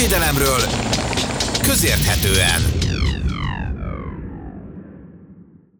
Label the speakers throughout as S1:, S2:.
S1: Honvédelemről közérthetően.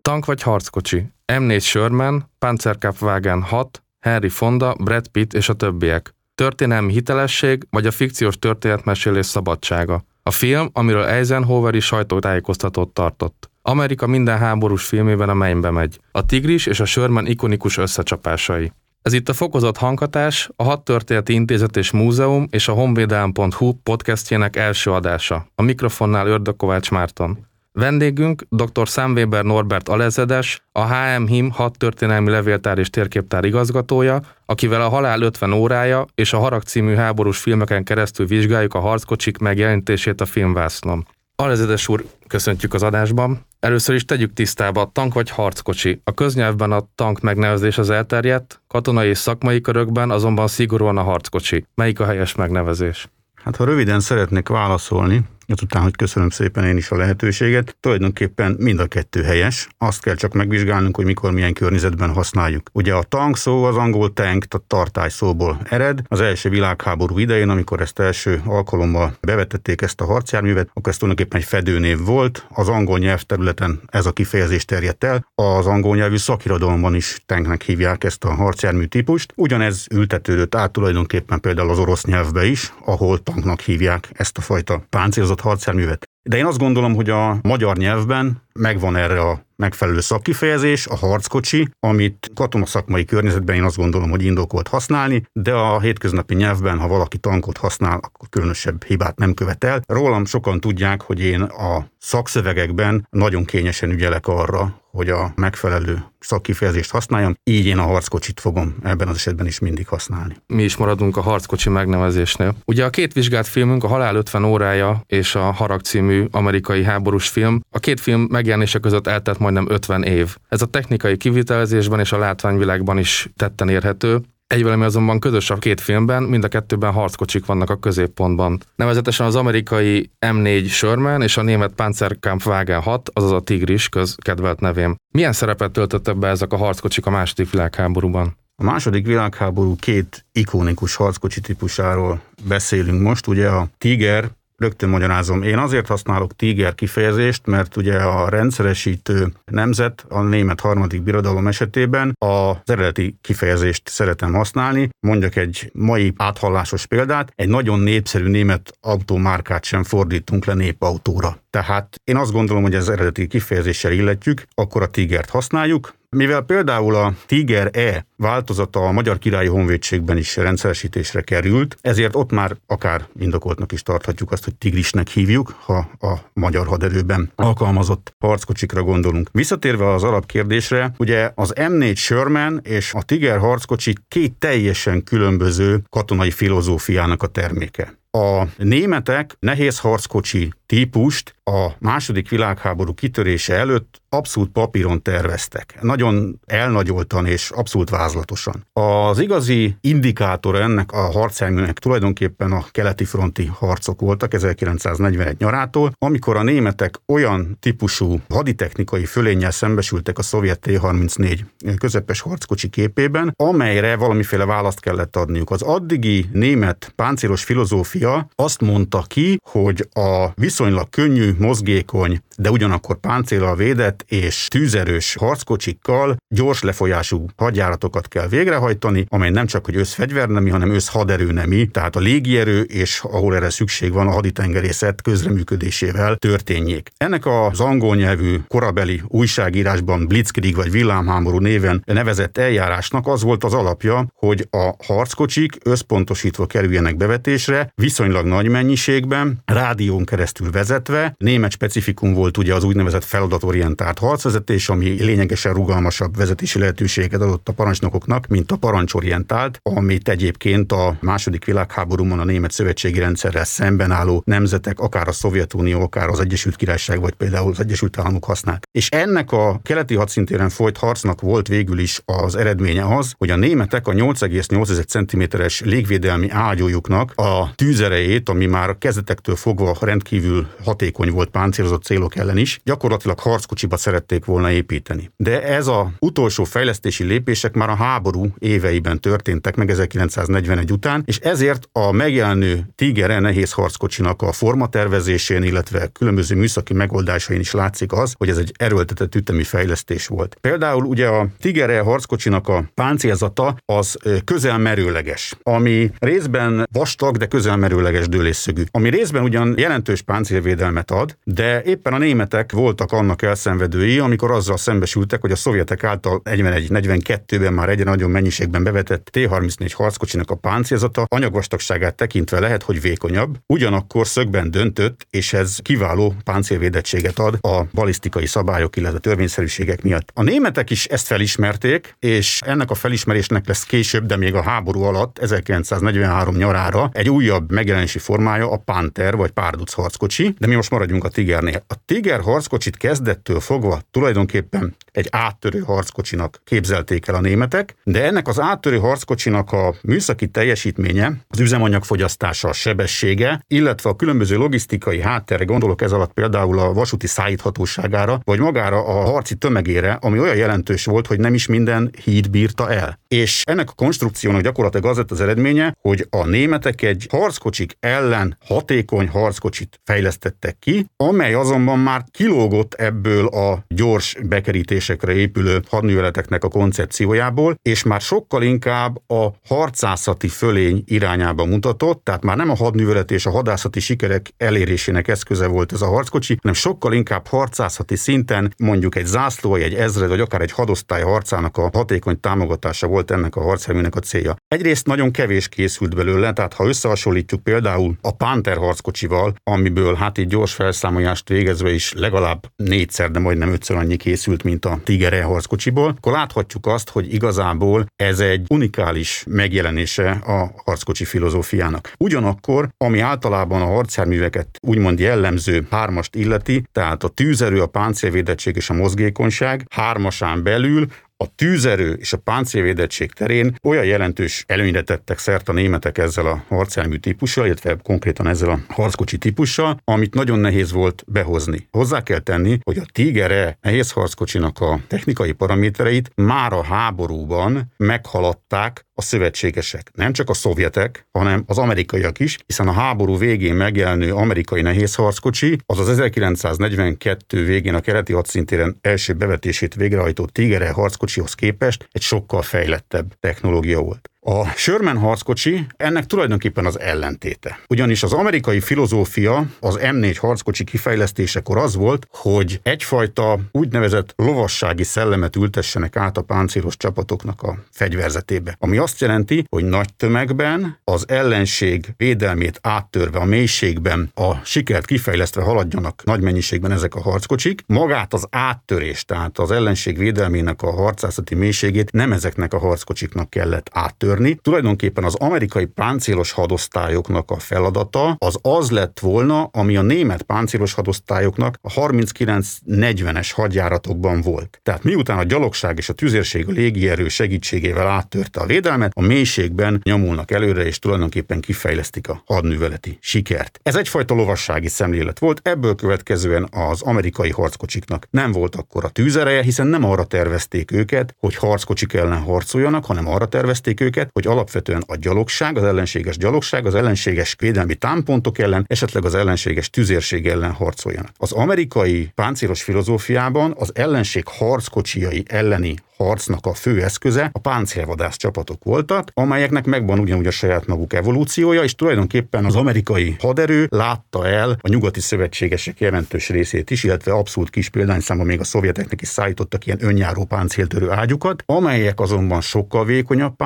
S2: Tank vagy harckocsi? M4 Sherman, Panzerkampfwagen 6, Henry Fonda, Brad Pitt és a többiek. Történelmi hitelesség vagy a fikciós történetmesélés szabadsága. A film, amiről Eisenhower is sajtótájékoztatót tartott. Amerika minden háborús filmében a mennybe megy. A Tigris és a Sherman ikonikus összecsapásai. Ez itt a Fokozott Hanghatás, a Hat Történeti Intézet és Múzeum és a honvédelem.hu podcastjének első adása. A mikrofonnál Ördög Kovács Márton. Vendégünk dr. Számvéber Norbert Alezedes, a HM HIM 6 történelmi levéltár és térképtár igazgatója, akivel a Halál 50 órája és a Harag című háborús filmeken keresztül vizsgáljuk a harckocsik megjelenítését a filmvászlon. Alezedes úr, köszöntjük az adásban. Először is tegyük tisztába, tank vagy harckocsi. A köznyelvben a tank megnevezés az elterjedt, katonai és szakmai körökben azonban szigorúan a harckocsi. Melyik a helyes megnevezés?
S3: Hát ha röviden szeretnék válaszolni, Azután, hogy köszönöm szépen én is a lehetőséget, tulajdonképpen mind a kettő helyes. Azt kell csak megvizsgálnunk, hogy mikor milyen környezetben használjuk. Ugye a tank szó az angol tank, a tartály szóból ered. Az első világháború idején, amikor ezt első alkalommal bevetették ezt a harcjárművet, akkor ez tulajdonképpen egy fedőnév volt. Az angol nyelvterületen ez a kifejezés terjedt el. Az angol nyelvű szakirodalomban is tanknek hívják ezt a harcjármű típust. Ugyanez ültetődött át tulajdonképpen például az orosz nyelvbe is, ahol tanknak hívják ezt a fajta páncélzott harcjárművet. De én azt gondolom, hogy a magyar nyelvben megvan erre a megfelelő szakkifejezés, a harckocsi, amit katonaszakmai környezetben én azt gondolom, hogy indokolt használni, de a hétköznapi nyelvben, ha valaki tankot használ, akkor különösebb hibát nem követel. Rólam sokan tudják, hogy én a szakszövegekben nagyon kényesen ügyelek arra, hogy a megfelelő szakkifejezést használjam, így én a harckocsit fogom ebben az esetben is mindig használni.
S2: Mi is maradunk a harckocsi megnevezésnél. Ugye a két vizsgált filmünk, a Halál 50 órája és a Harag című amerikai háborús film, a két film megjelenése között eltelt majdnem 50 év. Ez a technikai kivitelezésben és a látványvilágban is tetten érhető. Egy valami azonban közös a két filmben, mind a kettőben harckocsik vannak a középpontban. Nevezetesen az amerikai M4 Sherman és a német Panzerkampfwagen 6, azaz a Tigris köz kedvelt nevém. Milyen szerepet töltöttek be ezek a harckocsik a második világháborúban?
S3: A második világháború két ikonikus harckocsi típusáról beszélünk most. Ugye a Tiger Rögtön magyarázom. Én azért használok Tiger kifejezést, mert ugye a rendszeresítő nemzet a német harmadik birodalom esetében az eredeti kifejezést szeretem használni. Mondjak egy mai áthallásos példát. Egy nagyon népszerű német autómárkát sem fordítunk le népautóra. Tehát én azt gondolom, hogy ez eredeti kifejezéssel illetjük, akkor a Tigert használjuk, mivel például a Tiger E változata a Magyar Királyi Honvédségben is rendszeresítésre került, ezért ott már akár indokoltnak is tarthatjuk azt, hogy Tigrisnek hívjuk, ha a magyar haderőben alkalmazott harckocsikra gondolunk. Visszatérve az alapkérdésre, ugye az M4 Sherman és a Tiger harckocsi két teljesen különböző katonai filozófiának a terméke. A németek nehéz harckocsi típust a második világháború kitörése előtt abszolút papíron terveztek. Nagyon elnagyoltan és abszolút vázlatosan. Az igazi indikátor ennek a harcjárműnek tulajdonképpen a keleti fronti harcok voltak 1941 nyarától, amikor a németek olyan típusú haditechnikai fölénnyel szembesültek a szovjet T-34 közepes harckocsi képében, amelyre valamiféle választ kellett adniuk. Az addigi német páncélos filozófia azt mondta ki, hogy a viszonylag könnyű, mozgékony, de ugyanakkor páncélal védett és tűzerős harckocsikkal gyors lefolyású hadjáratokat kell végrehajtani, amely nem csak hogy összfegyvernemi, hanem összhaderőnemi, tehát a légierő és ahol erre szükség van a haditengerészet közreműködésével történjék. Ennek az angol nyelvű korabeli újságírásban Blitzkrieg vagy villámháború néven nevezett eljárásnak az volt az alapja, hogy a harckocsik összpontosítva kerüljenek bevetésre, viszonylag nagy mennyiségben, rádión keresztül vezetve, német specifikum volt ugye az úgynevezett feladatorientált harcvezetés, ami lényegesen rugalmasabb vezetési lehetőséget adott a parancsnokoknak, mint a parancsorientált, amit egyébként a második világháborúban a német szövetségi rendszerrel szemben álló nemzetek, akár a Szovjetunió, akár az Egyesült Királyság, vagy például az Egyesült Államok használt. És ennek a keleti hadszintéren folyt harcnak volt végül is az eredménye az, hogy a németek a 8,8 cm-es légvédelmi ágyújuknak a tűzerejét, ami már kezdetektől fogva rendkívül hatékony volt páncélozott célok ellen is, gyakorlatilag harckocsiba szerették volna építeni. De ez a utolsó fejlesztési lépések már a háború éveiben történtek meg 1941 után, és ezért a megjelenő Tiger nehéz harckocsinak a formatervezésén, illetve különböző műszaki megoldásain is látszik az, hogy ez egy erőltetett ütemi fejlesztés volt. Például ugye a Tiger harckocsinak a páncélzata az közelmerőleges, ami részben vastag, de közelmerőleges dőlésszögű, ami részben ugyan jelentős páncélvédelmet ad, de éppen a németek voltak annak elszenvedői, amikor azzal szembesültek, hogy a szovjetek által 41-42-ben már egyre nagyobb mennyiségben bevetett T-34 harckocsinak a páncélzata anyagvastagságát tekintve lehet, hogy vékonyabb, ugyanakkor szögben döntött, és ez kiváló páncélvédettséget ad a balisztikai szabályok, illetve törvényszerűségek miatt. A németek is ezt felismerték, és ennek a felismerésnek lesz később, de még a háború alatt, 1943 nyarára egy újabb megjelenési formája a Panther vagy Párduc harckocsi, de mi most maradjunk a Tigernél. A Tiger harckocsit kezdettől fogva tulajdonképpen egy áttörő harckocsinak képzelték el a németek, de ennek az áttörő harckocsinak a műszaki teljesítménye, az üzemanyagfogyasztása, a sebessége, illetve a különböző logisztikai háttere, gondolok ez alatt például a vasúti szállíthatóságára, vagy magára a harci tömegére, ami olyan jelentős volt, hogy nem is minden híd bírta el. És ennek a konstrukciónak gyakorlatilag az lett az eredménye, hogy a németek egy harckocsik ellen hatékony harckocsit fejlesztettek ki, amely azonban már kilógott ebből a gyors bekerítésekre épülő hadműveleteknek a koncepciójából, és már sokkal inkább a harcászati fölény irányába mutatott, tehát már nem a hadművelet és a hadászati sikerek elérésének eszköze volt ez a harckocsi, hanem sokkal inkább harcászati szinten mondjuk egy zászló, egy ezred, vagy akár egy hadosztály harcának a hatékony támogatása volt ennek a harcjárműnek a célja. Egyrészt nagyon kevés készült belőle, tehát ha összehasonlítjuk például a Panther harckocsival, amiből hát így gyors felszámolást végezve is legalább négyszer, de majdnem ötször annyi készült, mint a Tiger E harckocsiból, akkor láthatjuk azt, hogy igazából ez egy unikális megjelenése a harckocsi filozófiának. Ugyanakkor, ami általában a harcjárműveket úgymond jellemző hármast illeti, tehát a tűzerő, a páncélvédettség és a mozgékonyság hármasán belül a tűzerő és a páncélvédettség terén olyan jelentős előnyre tettek szert a németek ezzel a harcjármű típussal, illetve konkrétan ezzel a harckocsi típussal, amit nagyon nehéz volt behozni. Hozzá kell tenni, hogy a Tigere nehéz harckocsinak a technikai paramétereit már a háborúban meghaladták a szövetségesek. Nem csak a szovjetek, hanem az amerikaiak is, hiszen a háború végén megjelenő amerikai nehéz harckocsi, az az 1942 végén a keleti hadszintéren első bevetését végrehajtó Tigere harckocsihoz képest egy sokkal fejlettebb technológia volt. A Sherman harckocsi ennek tulajdonképpen az ellentéte. Ugyanis az amerikai filozófia az M4 harckocsi kifejlesztésekor az volt, hogy egyfajta úgynevezett lovassági szellemet ültessenek át a páncélos csapatoknak a fegyverzetébe. Ami azt jelenti, hogy nagy tömegben az ellenség védelmét áttörve a mélységben a sikert kifejlesztve haladjanak nagy mennyiségben ezek a harckocsik. Magát az áttörést, tehát az ellenség védelmének a harcászati mélységét nem ezeknek a harckocsiknak kellett áttörni törni. Tulajdonképpen az amerikai páncélos hadosztályoknak a feladata az az lett volna, ami a német páncélos hadosztályoknak a 39-40-es hadjáratokban volt. Tehát miután a gyalogság és a tüzérség a légierő segítségével áttörte a védelmet, a mélységben nyomulnak előre, és tulajdonképpen kifejlesztik a hadműveleti sikert. Ez egyfajta lovassági szemlélet volt, ebből következően az amerikai harckocsiknak nem volt akkor a tűzereje, hiszen nem arra tervezték őket, hogy harckocsik ellen harcoljanak, hanem arra tervezték őket, őket, hogy alapvetően a gyalogság, az ellenséges gyalogság, az ellenséges védelmi támpontok ellen, esetleg az ellenséges tüzérség ellen harcoljanak. Az amerikai páncélos filozófiában az ellenség harckocsiai elleni harcnak a fő eszköze a páncélvadász csapatok voltak, amelyeknek megvan ugyanúgy a saját maguk evolúciója, és tulajdonképpen az amerikai haderő látta el a nyugati szövetségesek jelentős részét is, illetve abszolút kis példányszámban még a szovjeteknek is szállítottak ilyen önjáró páncéltörő ágyukat, amelyek azonban sokkal vékonyabb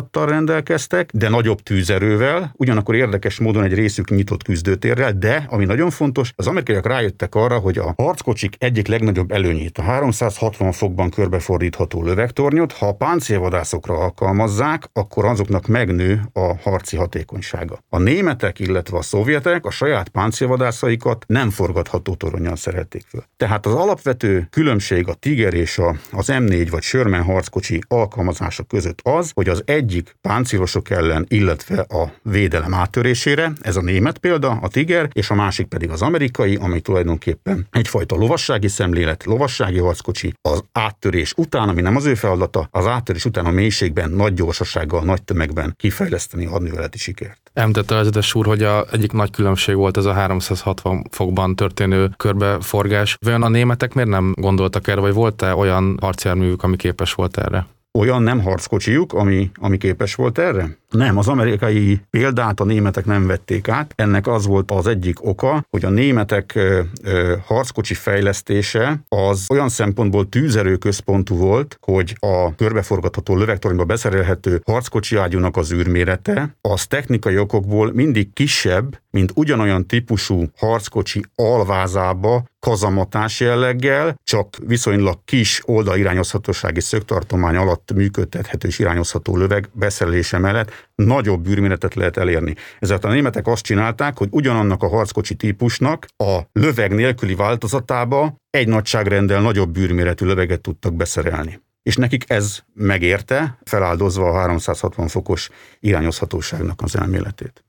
S3: páncélzattal rendelkeztek, de nagyobb tűzerővel, ugyanakkor érdekes módon egy részük nyitott küzdőtérrel, de ami nagyon fontos, az amerikaiak rájöttek arra, hogy a harckocsik egyik legnagyobb előnyét, a 360 fokban körbefordítható lövegtornyot, ha a páncélvadászokra alkalmazzák, akkor azoknak megnő a harci hatékonysága. A németek, illetve a szovjetek a saját páncélvadászaikat nem forgatható toronyal szerették föl. Tehát az alapvető különbség a Tiger és a, az M4 vagy Sherman harckocsi alkalmazása között az, hogy az egy egyik páncélosok ellen, illetve a védelem áttörésére, ez a német példa, a Tiger, és a másik pedig az amerikai, ami tulajdonképpen egyfajta lovassági szemlélet, lovassági harckocsi, az áttörés után, ami nem az ő feladata, az áttörés után a mélységben, nagy gyorsasággal, nagy tömegben kifejleszteni a hadműveleti sikert.
S2: Említette az edes úr, hogy a egyik nagy különbség volt ez a 360 fokban történő körbeforgás. Vajon a németek miért nem gondoltak erre, vagy volt-e olyan harcjárművük, ami képes volt erre?
S3: Olyan nem harckocsijuk, ami, ami képes volt erre? Nem, az amerikai példát a németek nem vették át. Ennek az volt az egyik oka, hogy a németek ö, ö, harckocsi fejlesztése az olyan szempontból tűzerőközpontú volt, hogy a körbeforgatható lövegtoronyba beszerelhető harckocsi ágyúnak az űrmérete az technikai okokból mindig kisebb, mint ugyanolyan típusú harckocsi alvázába kazamatás jelleggel, csak viszonylag kis oldalirányozhatósági szögtartomány alatt működtethető és irányozható löveg beszerelése mellett nagyobb bűrméretet lehet elérni. Ezért a németek azt csinálták, hogy ugyanannak a harckocsi típusnak a löveg nélküli változatába egy nagyságrendel nagyobb bűrméretű löveget tudtak beszerelni és nekik ez megérte, feláldozva a 360 fokos irányozhatóságnak az elméletét.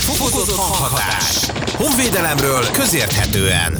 S1: Fokozott hanghatás. Honvédelemről közérthetően.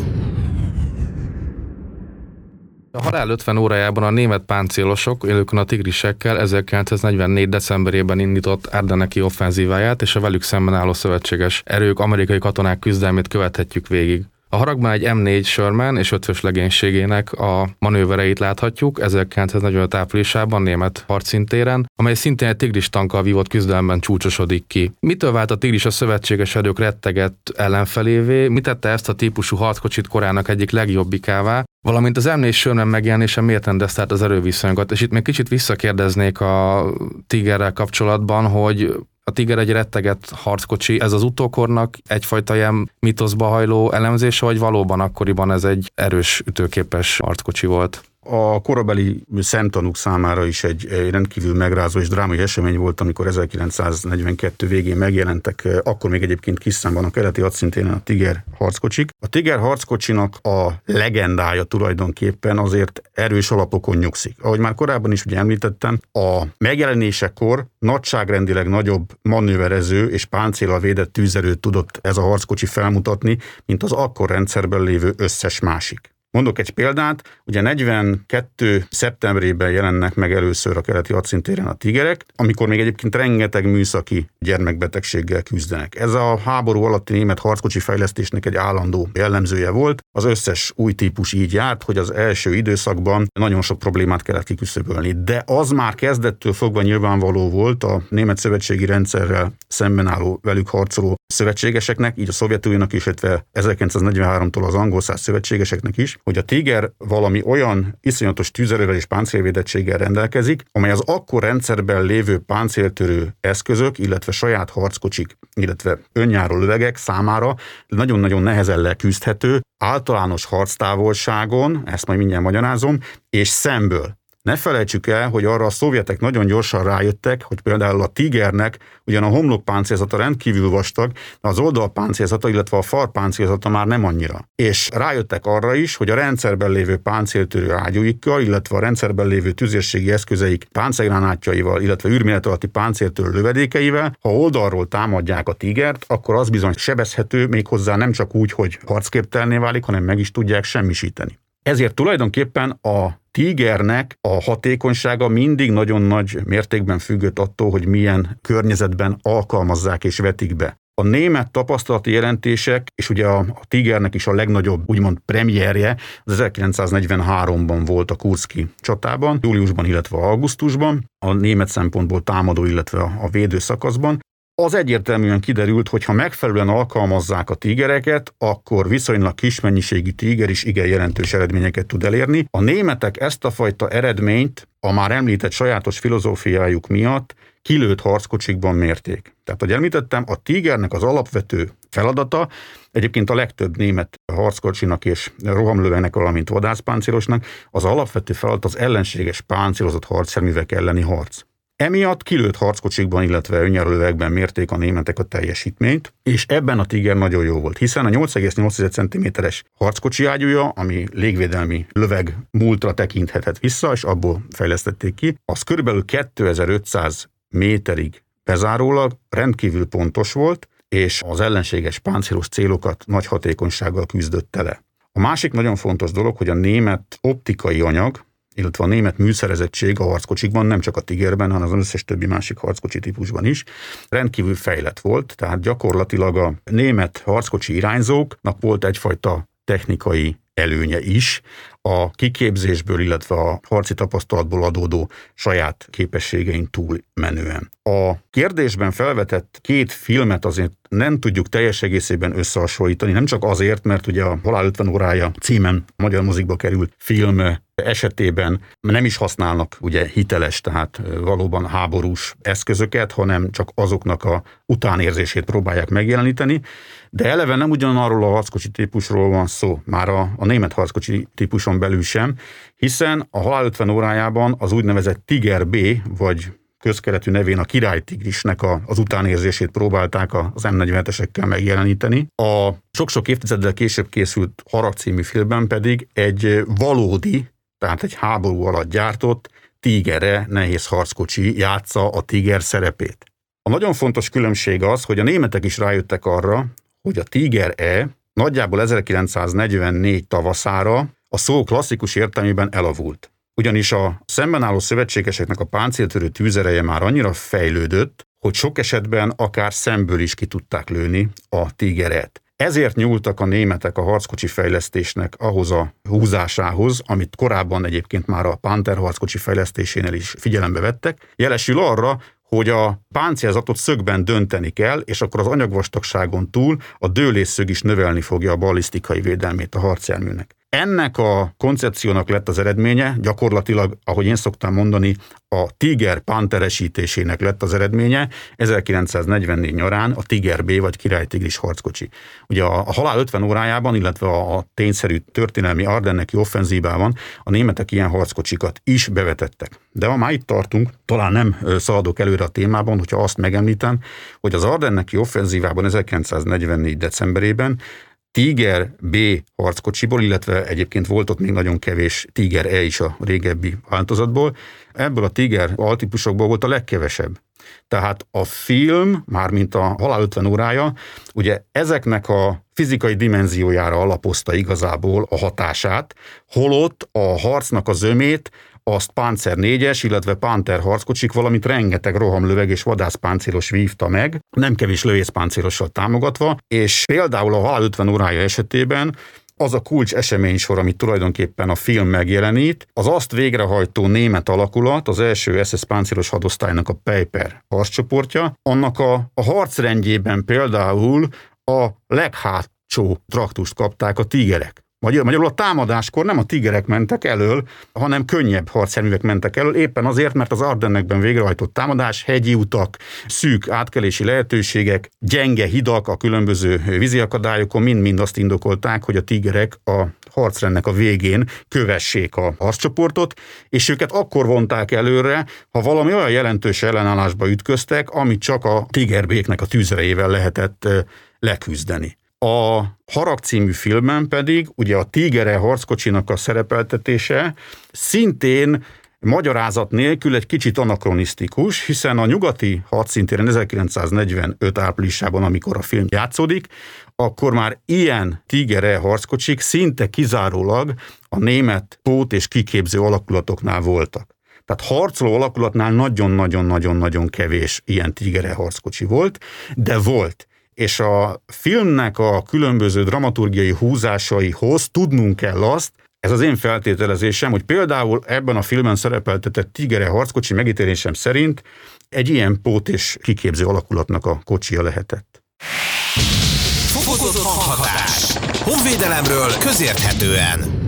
S2: A halál 50 órájában a német páncélosok, élőkön a tigrisekkel 1944. decemberében indított Ardeneki offenzíváját, és a velük szemben álló szövetséges erők amerikai katonák küzdelmét követhetjük végig. A haragban egy M4 Sherman és ötvös legénységének a manővereit láthatjuk 1945 áprilisában német harcintéren, amely szintén egy tigris tankkal vívott küzdelemben csúcsosodik ki. Mitől vált a tigris a szövetséges erők rettegett ellenfelévé, mi tette ezt a típusú harckocsit korának egyik legjobbikává, valamint az M4 Sherman megjelenése miért rendezte át az erőviszonyokat. És itt még kicsit visszakérdeznék a Tigerrel kapcsolatban, hogy a Tiger egy retteget harckocsi, ez az utókornak egyfajta ilyen mitoszba hajló elemzése, vagy valóban akkoriban ez egy erős ütőképes harckocsi volt?
S3: A korabeli szemtanúk számára is egy, egy rendkívül megrázó és drámai esemény volt, amikor 1942 végén megjelentek, eh, akkor még egyébként kis számban a keleti hadszintén a Tiger harckocsik. A Tiger harckocsinak a legendája tulajdonképpen azért erős alapokon nyugszik. Ahogy már korábban is ugye említettem, a megjelenésekor nagyságrendileg nagyobb manőverező és páncélal védett tűzerőt tudott ez a harckocsi felmutatni, mint az akkor rendszerben lévő összes másik. Mondok egy példát, ugye 42. szeptemberében jelennek meg először a keleti adszintéren a tigerek, amikor még egyébként rengeteg műszaki gyermekbetegséggel küzdenek. Ez a háború alatti német harckocsi fejlesztésnek egy állandó jellemzője volt. Az összes új típus így járt, hogy az első időszakban nagyon sok problémát kellett kiküszöbölni. De az már kezdettől fogva nyilvánvaló volt a német szövetségi rendszerrel szemben álló velük harcoló szövetségeseknek, így a Szovjetuniónak is, illetve 1943-tól az angol száz szövetségeseknek is, hogy a Tiger valami olyan iszonyatos tűzerővel és páncélvédettséggel rendelkezik, amely az akkor rendszerben lévő páncéltörő eszközök, illetve saját harckocsik, illetve önjáró lövegek számára nagyon-nagyon nehezen leküzdhető, általános harctávolságon, ezt majd mindjárt magyarázom, és szemből. Ne felejtsük el, hogy arra a szovjetek nagyon gyorsan rájöttek, hogy például a Tigernek ugyan a homlokpáncélzata rendkívül vastag, az oldalpáncélzata, illetve a farpáncélzata már nem annyira. És rájöttek arra is, hogy a rendszerben lévő páncéltörő ágyúikkal, illetve a rendszerben lévő tüzérségi eszközeik páncélgránátjaival, illetve űrmélet alatti páncéltörő lövedékeivel, ha oldalról támadják a Tigert, akkor az bizony sebezhető, méghozzá nem csak úgy, hogy harcképtelné válik, hanem meg is tudják semmisíteni. Ezért tulajdonképpen a Tigernek a hatékonysága mindig nagyon nagy mértékben függött attól, hogy milyen környezetben alkalmazzák és vetik be. A német tapasztalati jelentések, és ugye a, a Tigernek is a legnagyobb úgymond premierje, az 1943-ban volt a Kurszki csatában, júliusban, illetve augusztusban, a német szempontból támadó, illetve a védő szakaszban az egyértelműen kiderült, hogy ha megfelelően alkalmazzák a tígereket, akkor viszonylag kis mennyiségű tíger is igen jelentős eredményeket tud elérni. A németek ezt a fajta eredményt a már említett sajátos filozófiájuk miatt kilőtt harckocsikban mérték. Tehát, ahogy említettem, a Tigernek az alapvető feladata, egyébként a legtöbb német harckocsinak és rohamlövenek, valamint vadászpáncélosnak, az alapvető feladat az ellenséges páncélozott harcjárművek elleni harc. Emiatt kilőtt harckocsikban, illetve önjárólövekben mérték a németek a teljesítményt, és ebben a Tiger nagyon jó volt, hiszen a 8,8 cm-es harckocsi ágyúja, ami légvédelmi löveg múltra tekinthetett vissza, és abból fejlesztették ki, az körülbelül 2500 méterig bezárólag rendkívül pontos volt, és az ellenséges páncélos célokat nagy hatékonysággal küzdötte le. A másik nagyon fontos dolog, hogy a német optikai anyag, illetve a német műszerezettség a harckocsikban, nem csak a Tigerben, hanem az összes többi másik harckocsi típusban is, rendkívül fejlett volt, tehát gyakorlatilag a német harckocsi irányzóknak volt egyfajta technikai előnye is, a kiképzésből, illetve a harci tapasztalatból adódó saját képességein túl menően. A kérdésben felvetett két filmet azért nem tudjuk teljes egészében összehasonlítani, nem csak azért, mert ugye a Halál 50 órája címen a magyar mozikba került film esetében nem is használnak ugye hiteles, tehát valóban háborús eszközöket, hanem csak azoknak a utánérzését próbálják megjeleníteni, de eleve nem ugyanarról a harckocsi típusról van szó, már a, a német harckocsi típuson belül sem, hiszen a Halál 50 órájában az úgynevezett Tiger B, vagy közkeletű nevén a királytigrisnek a, az utánérzését próbálták az M47-esekkel megjeleníteni. A sok-sok évtizeddel később készült Harag című filmben pedig egy valódi, tehát egy háború alatt gyártott Tigere nehéz harckocsi játsza a Tiger szerepét. A nagyon fontos különbség az, hogy a németek is rájöttek arra, hogy a Tiger E nagyjából 1944 tavaszára a szó klasszikus értelmében elavult. Ugyanis a szemben álló szövetségeseknek a páncéltörő tűzereje már annyira fejlődött, hogy sok esetben akár szemből is ki tudták lőni a tigeret. Ezért nyúltak a németek a harckocsi fejlesztésnek ahhoz a húzásához, amit korábban egyébként már a Panther harckocsi fejlesztésénél is figyelembe vettek, jelesül arra, hogy a páncélzatot szögben dönteni kell, és akkor az anyagvastagságon túl a dőlésszög is növelni fogja a ballisztikai védelmét a harcjárműnek. Ennek a koncepciónak lett az eredménye, gyakorlatilag, ahogy én szoktam mondani, a Tiger panteresítésének lett az eredménye 1944 nyarán a Tiger B vagy Király Tigris harckocsi. Ugye a, a halál 50 órájában, illetve a, a tényszerű történelmi Ardenneki offenzívában a németek ilyen harckocsikat is bevetettek. De ha már itt tartunk, talán nem szaladok előre a témában, hogyha azt megemlítem, hogy az Ardenneki offenzívában 1944. decemberében Tiger B harckocsiból, illetve egyébként volt ott még nagyon kevés Tiger E is a régebbi változatból. Ebből a Tiger altípusokból volt a legkevesebb. Tehát a film, mármint a Halál 50 órája, ugye ezeknek a fizikai dimenziójára alapozta igazából a hatását, holott a harcnak az ömét azt Panzer 4-es, illetve Panther harckocsik, valamint rengeteg rohamlöveg és vadászpáncélos vívta meg, nem kevés lövészpáncélossal támogatva, és például a Halál 50 órája esetében az a kulcs eseménysor, amit tulajdonképpen a film megjelenít, az azt végrehajtó német alakulat, az első SS páncélos hadosztálynak a Peiper harccsoportja, annak a, a harcrendjében például a leghátsó traktust kapták a tigerek. Magyar, magyarul a támadáskor nem a tigerek mentek elől, hanem könnyebb harcjárművek mentek elől, éppen azért, mert az Ardennekben végrehajtott támadás, hegyi utak, szűk átkelési lehetőségek, gyenge hidak a különböző víziakadályokon mind-mind azt indokolták, hogy a tigerek a harcrendnek a végén kövessék a harccsoportot, és őket akkor vonták előre, ha valami olyan jelentős ellenállásba ütköztek, amit csak a tigerbéknek a tűzerejével lehetett leküzdeni. A Harag című filmben pedig ugye a Tigere harckocsinak a szerepeltetése szintén magyarázat nélkül egy kicsit anakronisztikus, hiszen a nyugati harcszintéren 1945 áprilisában, amikor a film játszódik, akkor már ilyen Tigere harckocsik szinte kizárólag a német pót és kiképző alakulatoknál voltak. Tehát harcoló alakulatnál nagyon-nagyon-nagyon-nagyon kevés ilyen Tigere harckocsi volt, de volt és a filmnek a különböző dramaturgiai húzásaihoz tudnunk kell azt, ez az én feltételezésem, hogy például ebben a filmen szerepeltetett Tigere harckocsi megítélésem szerint egy ilyen pót és kiképző alakulatnak a kocsia lehetett.
S1: Fokozott hanghatás. Honvédelemről közérthetően.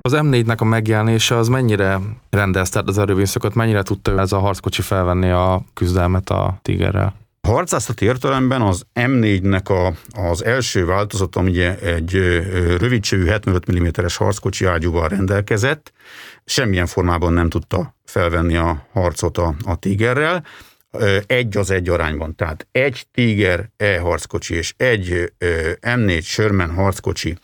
S2: Az M4-nek a megjelenése az mennyire rendezte az erővészöket, mennyire tudta ez a harckocsi felvenni a küzdelmet a Tigerrel?
S3: Harcászati értelemben az M4-nek a, az első változata ugye egy rövidségű 75 mm-es harckocsi ágyúval rendelkezett, semmilyen formában nem tudta felvenni a harcot a, a Tigerrel, egy az egy arányban. Tehát egy Tiger E harckocsi és egy M4 Sherman harckocsi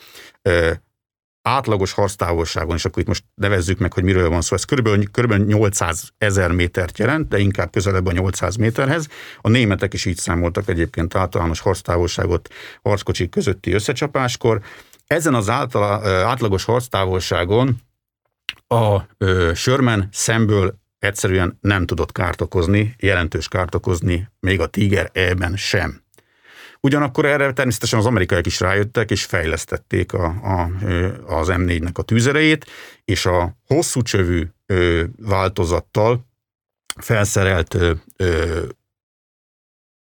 S3: átlagos harctávolságon, és akkor itt most nevezzük meg, hogy miről van szó, ez körülbelül, körülbelül 800 ezer métert jelent, de inkább közelebb a 800 méterhez. A németek is így számoltak egyébként általános harctávolságot harckocsik közötti összecsapáskor. Ezen az által, átlagos harctávolságon a ö, Sherman szemből egyszerűen nem tudott kárt okozni, jelentős kárt okozni, még a Tiger E-ben sem. Ugyanakkor erre természetesen az amerikaiak is rájöttek, és fejlesztették a, a, az M4-nek a tűzerejét, és a hosszú csövű változattal felszerelt ö, ö,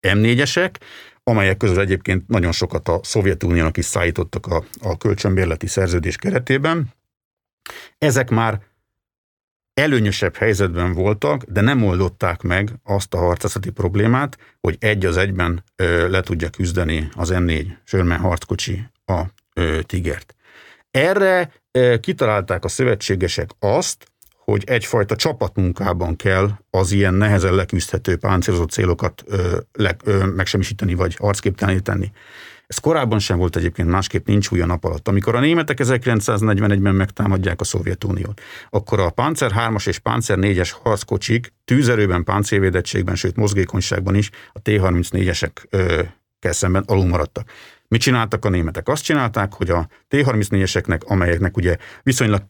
S3: M4-esek, amelyek közül egyébként nagyon sokat a Szovjetuniónak is szállítottak a, a kölcsönbérleti szerződés keretében. Ezek már előnyösebb helyzetben voltak, de nem oldották meg azt a harcászati problémát, hogy egy az egyben ö, le tudja küzdeni az M4 Sherman harckocsi a ö, Tigert. Erre ö, kitalálták a szövetségesek azt, hogy egyfajta csapatmunkában kell az ilyen nehezen leküzdhető páncélozott célokat ö, le, ö, megsemmisíteni vagy arcképteleníteni. Ez korábban sem volt egyébként, másképp nincs új a nap alatt. Amikor a németek 1941-ben megtámadják a Szovjetuniót, akkor a Panzer 3-as és Panzer 4-es harckocsik tűzerőben, páncélvédettségben, sőt mozgékonyságban is a T-34-esekkel szemben alul maradtak. Mit csináltak a németek? Azt csinálták, hogy a T-34-eseknek, amelyeknek ugye viszonylag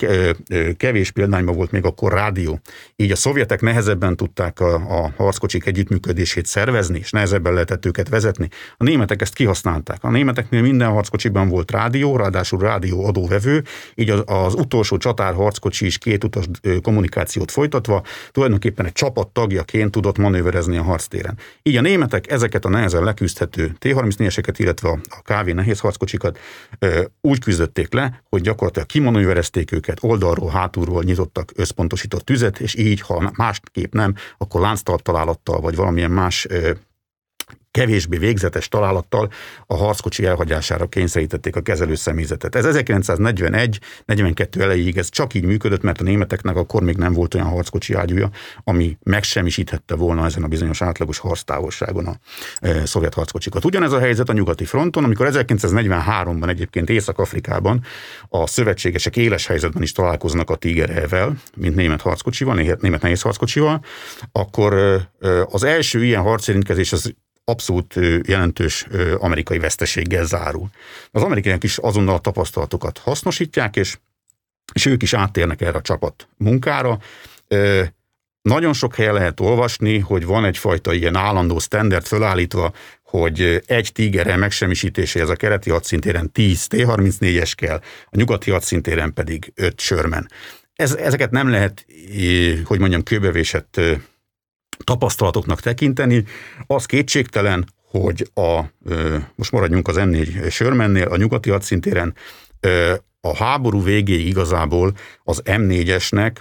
S3: kevés példányban volt még akkor rádió, így a szovjetek nehezebben tudták a, a harckocsik együttműködését szervezni, és nehezebben lehetett őket vezetni. A németek ezt kihasználták. A németeknél minden harckocsiban volt rádió, ráadásul rádió adóvevő, így az, az utolsó csatár harckocsi is két utas kommunikációt folytatva, tulajdonképpen egy csapat tagjaként tudott manőverezni a harctéren. Így a németek ezeket a nehezen leküzdhető T-34-eseket, illetve a kávé nehéz harckocsikat úgy küzdötték le, hogy gyakorlatilag kimanőverezték őket, oldalról, hátulról nyitottak összpontosított tüzet, és így, ha másképp nem, akkor lánctalp találattal, vagy valamilyen más kevésbé végzetes találattal a harckocsi elhagyására kényszerítették a kezelő személyzetet. Ez 1941-42 elejéig ez csak így működött, mert a németeknek akkor még nem volt olyan harckocsi ágyúja, ami megsemmisíthette volna ezen a bizonyos átlagos harctávolságon a e, szovjet harckocsikat. Ugyanez a helyzet a nyugati fronton, amikor 1943-ban egyébként Észak-Afrikában a szövetségesek éles helyzetben is találkoznak a Tiger mint német harckocsival, német nehéz harckocsival, akkor e, e, az első ilyen harcérintkezés az abszolút jelentős amerikai veszteséggel zárul. Az amerikaiak is azonnal a tapasztalatokat hasznosítják, és, és ők is áttérnek erre a csapat munkára. Nagyon sok helyen lehet olvasni, hogy van egyfajta ilyen állandó standard fölállítva, hogy egy tigerrel megsemmisítéséhez a keleti hadszintéren 10 T-34-es kell, a nyugati hadszintéren pedig 5 sörmen. Ez, ezeket nem lehet, hogy mondjam, kőbevésett tapasztalatoknak tekinteni. Az kétségtelen, hogy a, most maradjunk az M4 Sörmennél, a nyugati hadszintéren a háború végéig igazából az M4-esnek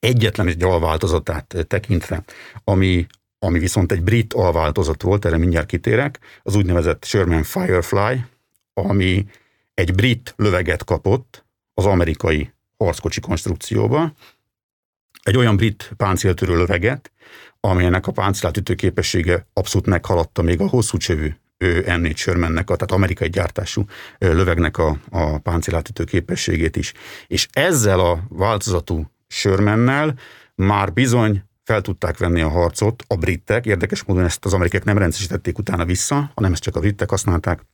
S3: egyetlen egy alváltozatát tekintve, ami, ami viszont egy brit alváltozat volt, erre mindjárt kitérek, az úgynevezett Sherman Firefly, ami egy brit löveget kapott az amerikai harckocsi konstrukcióba, egy olyan brit páncéltörő löveget, amelynek a páncélátütő képessége abszolút meghaladta még a hosszú csövű M4 Shermannek, tehát amerikai gyártású lövegnek a, a páncélátütő képességét is. És ezzel a változatú Shermannel már bizony fel tudták venni a harcot a britek, érdekes módon ezt az amerikák nem rendszerítették utána vissza, hanem ezt csak a britek használták,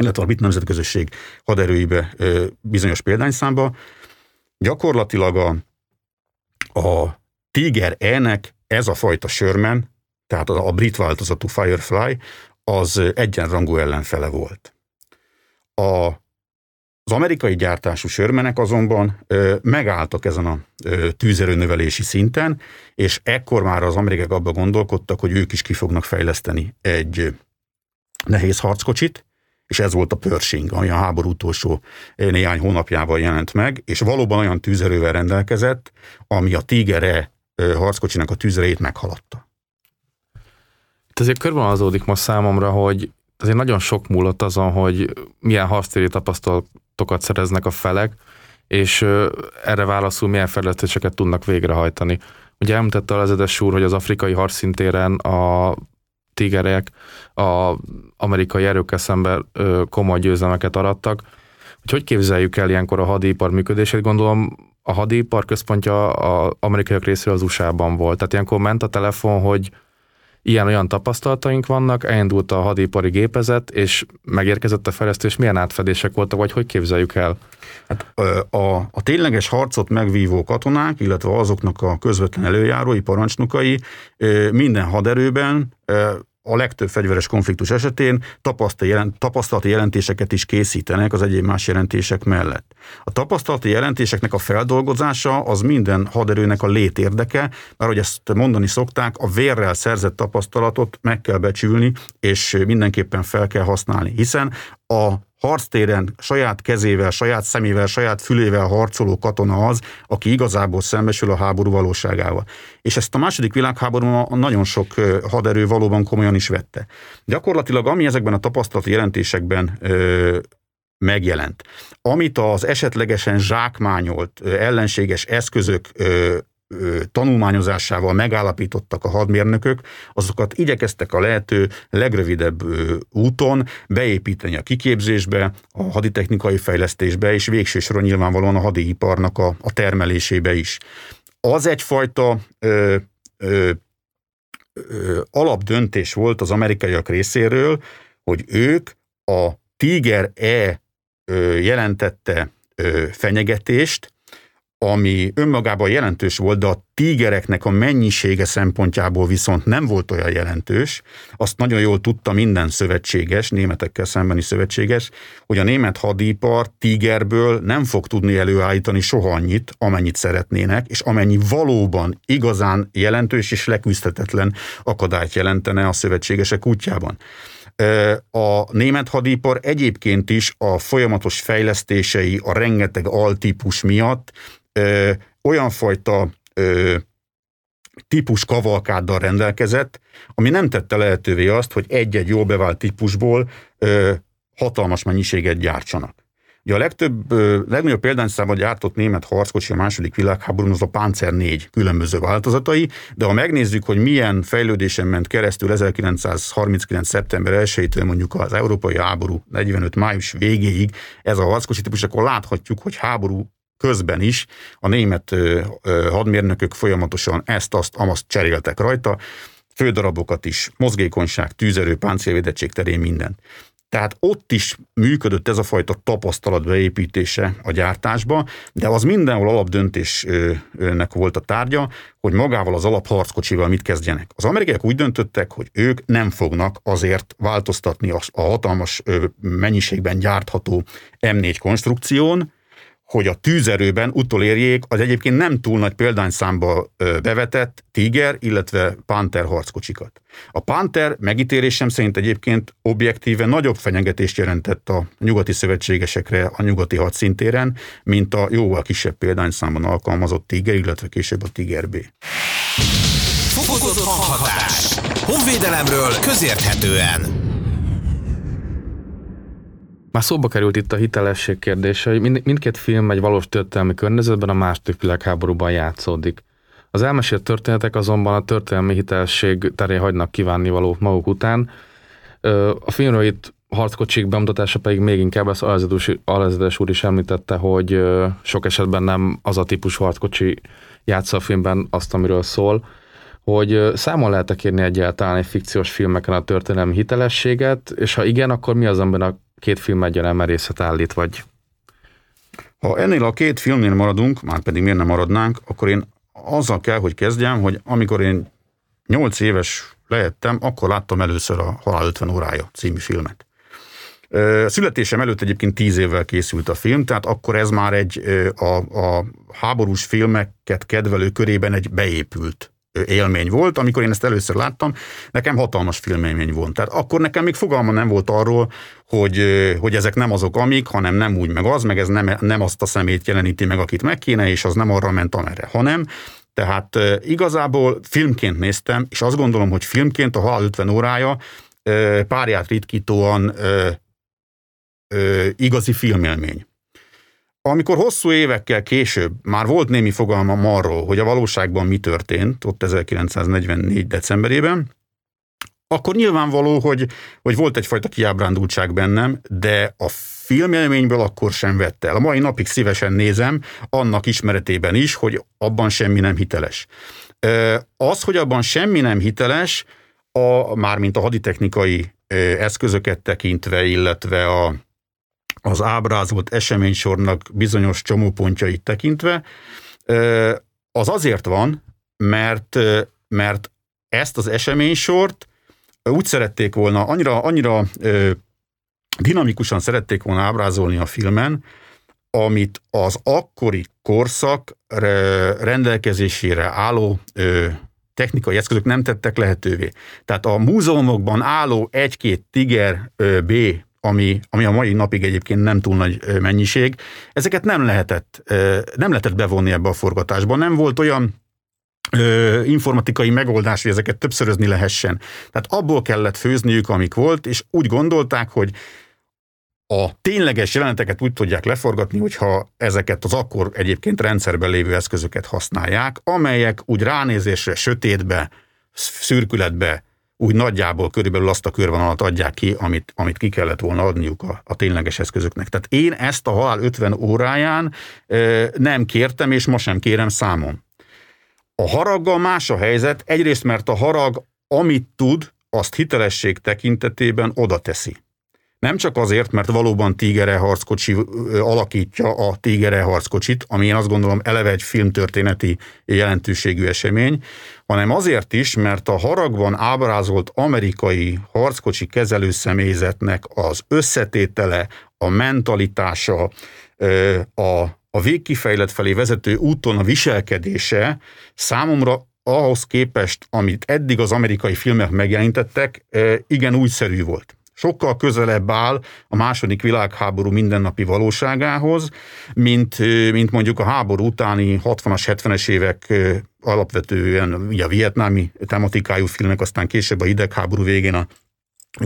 S3: illetve a brit nemzetközösség haderőibe bizonyos példányszámba. Gyakorlatilag a, a Tiger E-nek ez a fajta Sherman, tehát a brit változatú Firefly, az egyenrangú ellenfele volt. A, az amerikai gyártású sörmenek azonban ö, megálltak ezen a ö, tűzerőnövelési szinten, és ekkor már az amerikák abba gondolkodtak, hogy ők is ki fognak fejleszteni egy nehéz harckocsit, és ez volt a Pershing, ami a háború utolsó néhány hónapjában jelent meg, és valóban olyan tűzerővel rendelkezett, ami a Tiger E harckocsinak a tűzerejét meghaladta.
S2: azért körvonalazódik most számomra, hogy azért nagyon sok múlott azon, hogy milyen harctéri tapasztalatokat szereznek a felek, és erre válaszul milyen fejlesztéseket tudnak végrehajtani. Ugye említette az edes úr, hogy az afrikai harcszintéren a tigerek a amerikai erőkkel szemben komoly győzelmeket arattak. Hogy hogy képzeljük el ilyenkor a hadipar működését? Gondolom a hadipar központja az amerikaiak részéről az USA-ban volt. Tehát ilyenkor ment a telefon, hogy ilyen-olyan tapasztalataink vannak, elindult a hadipari gépezet, és megérkezett a fejlesztés, milyen átfedések voltak, vagy hogy képzeljük el?
S3: Hát, a, a tényleges harcot megvívó katonák, illetve azoknak a közvetlen előjárói, parancsnokai minden haderőben a legtöbb fegyveres konfliktus esetén tapasztalati jelentéseket is készítenek az egyéb más jelentések mellett. A tapasztalati jelentéseknek a feldolgozása az minden haderőnek a létérdeke, mert hogy ezt mondani szokták, a vérrel szerzett tapasztalatot meg kell becsülni, és mindenképpen fel kell használni, hiszen a harctéren saját kezével, saját szemével, saját fülével harcoló katona az, aki igazából szembesül a háború valóságával. És ezt a második világháborúban nagyon sok haderő valóban komolyan is vette. Gyakorlatilag ami ezekben a tapasztalati jelentésekben ö, megjelent, amit az esetlegesen zsákmányolt ellenséges eszközök ö, tanulmányozásával megállapítottak a hadmérnökök, azokat igyekeztek a lehető legrövidebb úton beépíteni a kiképzésbe, a haditechnikai fejlesztésbe, és végső soron nyilvánvalóan a hadiiparnak a, a termelésébe is. Az egyfajta ö, ö, ö, alapdöntés volt az amerikaiak részéről, hogy ők a Tiger E jelentette fenyegetést, ami önmagában jelentős volt, de a tígereknek a mennyisége szempontjából viszont nem volt olyan jelentős, azt nagyon jól tudta minden szövetséges, németekkel szembeni szövetséges, hogy a német hadipar tígerből nem fog tudni előállítani soha annyit, amennyit szeretnének, és amennyi valóban igazán jelentős és leküzdhetetlen akadályt jelentene a szövetségesek útjában. A német hadipar egyébként is a folyamatos fejlesztései, a rengeteg altípus miatt ö, olyan fajta ö, típus kavalkáddal rendelkezett, ami nem tette lehetővé azt, hogy egy-egy jól bevált típusból ö, hatalmas mennyiséget gyártsanak. Ugye a legtöbb, legnagyobb példányszámban gyártott német harckocsi a második világháborún az a Panzer 4 különböző változatai, de ha megnézzük, hogy milyen fejlődésen ment keresztül 1939. szeptember 1-től mondjuk az európai háború 45. május végéig ez a harckocsi típus, akkor láthatjuk, hogy háború közben is a német hadmérnökök folyamatosan ezt, azt, amaszt cseréltek rajta, fődarabokat is, mozgékonyság, tűzerő, páncélvédettség terén minden. Tehát ott is működött ez a fajta tapasztalat beépítése a gyártásba, de az mindenhol alapdöntésnek volt a tárgya, hogy magával az alapharckocsival mit kezdjenek. Az amerikaiak úgy döntöttek, hogy ők nem fognak azért változtatni a hatalmas mennyiségben gyártható M4 konstrukción, hogy a tűzerőben utolérjék az egyébként nem túl nagy példányszámba bevetett Tiger, illetve Panther harckocsikat. A Panther megítélésem szerint egyébként objektíve nagyobb fenyegetést jelentett a nyugati szövetségesekre a nyugati hadszintéren, mint a jóval kisebb példányszámban alkalmazott Tiger, illetve később a Tiger B.
S1: Fokozott hanghatás. Honvédelemről közérthetően.
S2: Már szóba került itt a hitelesség kérdése, hogy mind, mindkét film egy valós történelmi környezetben a második világháborúban játszódik. Az elmesélt történetek azonban a történelmi hitelesség terén hagynak kívánni való maguk után. A filmről itt harckocsik bemutatása pedig még inkább, ezt Alezedes úr is említette, hogy sok esetben nem az a típus harckocsi játsza a filmben azt, amiről szól, hogy számon lehet-e kérni egyáltalán egy fikciós filmeken a történelmi hitelességet, és ha igen, akkor mi az, amiben a két film egyaránt merészet állít, vagy...
S3: Ha ennél a két filmnél maradunk, már pedig miért nem maradnánk, akkor én azzal kell, hogy kezdjem, hogy amikor én 8 éves lehettem, akkor láttam először a Halál 50 órája című filmet. Születésem előtt egyébként 10 évvel készült a film, tehát akkor ez már egy a, a háborús filmeket kedvelő körében egy beépült élmény volt. Amikor én ezt először láttam, nekem hatalmas filmélmény volt. Tehát akkor nekem még fogalma nem volt arról, hogy, hogy ezek nem azok amik, hanem nem úgy meg az, meg ez nem, nem azt a szemét jeleníti meg, akit meg kéne, és az nem arra ment amerre, hanem Tehát igazából filmként néztem, és azt gondolom, hogy filmként a Halál 50 órája párját ritkítóan igazi filmélmény. Amikor hosszú évekkel később már volt némi fogalmam arról, hogy a valóságban mi történt, ott 1944. decemberében, akkor nyilvánvaló, hogy, hogy volt egyfajta kiábrándultság bennem, de a filmélményből akkor sem vett el. A mai napig szívesen nézem, annak ismeretében is, hogy abban semmi nem hiteles. Az, hogy abban semmi nem hiteles, a, mármint a haditechnikai eszközöket tekintve, illetve a, az ábrázolt eseménysornak bizonyos csomópontjait tekintve, az azért van, mert, mert ezt az eseménysort úgy szerették volna, annyira, annyira dinamikusan szerették volna ábrázolni a filmen, amit az akkori korszak rendelkezésére álló technikai eszközök nem tettek lehetővé. Tehát a múzeumokban álló egy-két Tiger B, ami, ami a mai napig egyébként nem túl nagy mennyiség, ezeket nem lehetett, nem lehetett bevonni ebbe a forgatásba. Nem volt olyan informatikai megoldás, hogy ezeket többszörözni lehessen. Tehát abból kellett főzniük, amik volt, és úgy gondolták, hogy a tényleges jeleneteket úgy tudják leforgatni, hogyha ezeket az akkor egyébként rendszerben lévő eszközöket használják, amelyek úgy ránézésre, sötétbe, szürkületbe, úgy nagyjából körülbelül azt a körvonalat adják ki, amit, amit ki kellett volna adniuk a, a tényleges eszközöknek. Tehát én ezt a halál 50 óráján e, nem kértem, és ma sem kérem számon. A haraggal más a helyzet, egyrészt mert a harag, amit tud, azt hitelesség tekintetében oda teszi. Nem csak azért, mert valóban Tigere harckocsi alakítja a Tigere harckocsit, ami én azt gondolom eleve egy filmtörténeti jelentőségű esemény, hanem azért is, mert a haragban ábrázolt amerikai harckocsi kezelő személyzetnek az összetétele, a mentalitása, a, a végkifejlet felé vezető úton a viselkedése számomra ahhoz képest, amit eddig az amerikai filmek megjelentettek, igen újszerű volt sokkal közelebb áll a második világháború mindennapi valóságához, mint, mint mondjuk a háború utáni 60-as, 70-es évek alapvetően ugye a vietnámi tematikájú filmek, aztán később a hidegháború végén a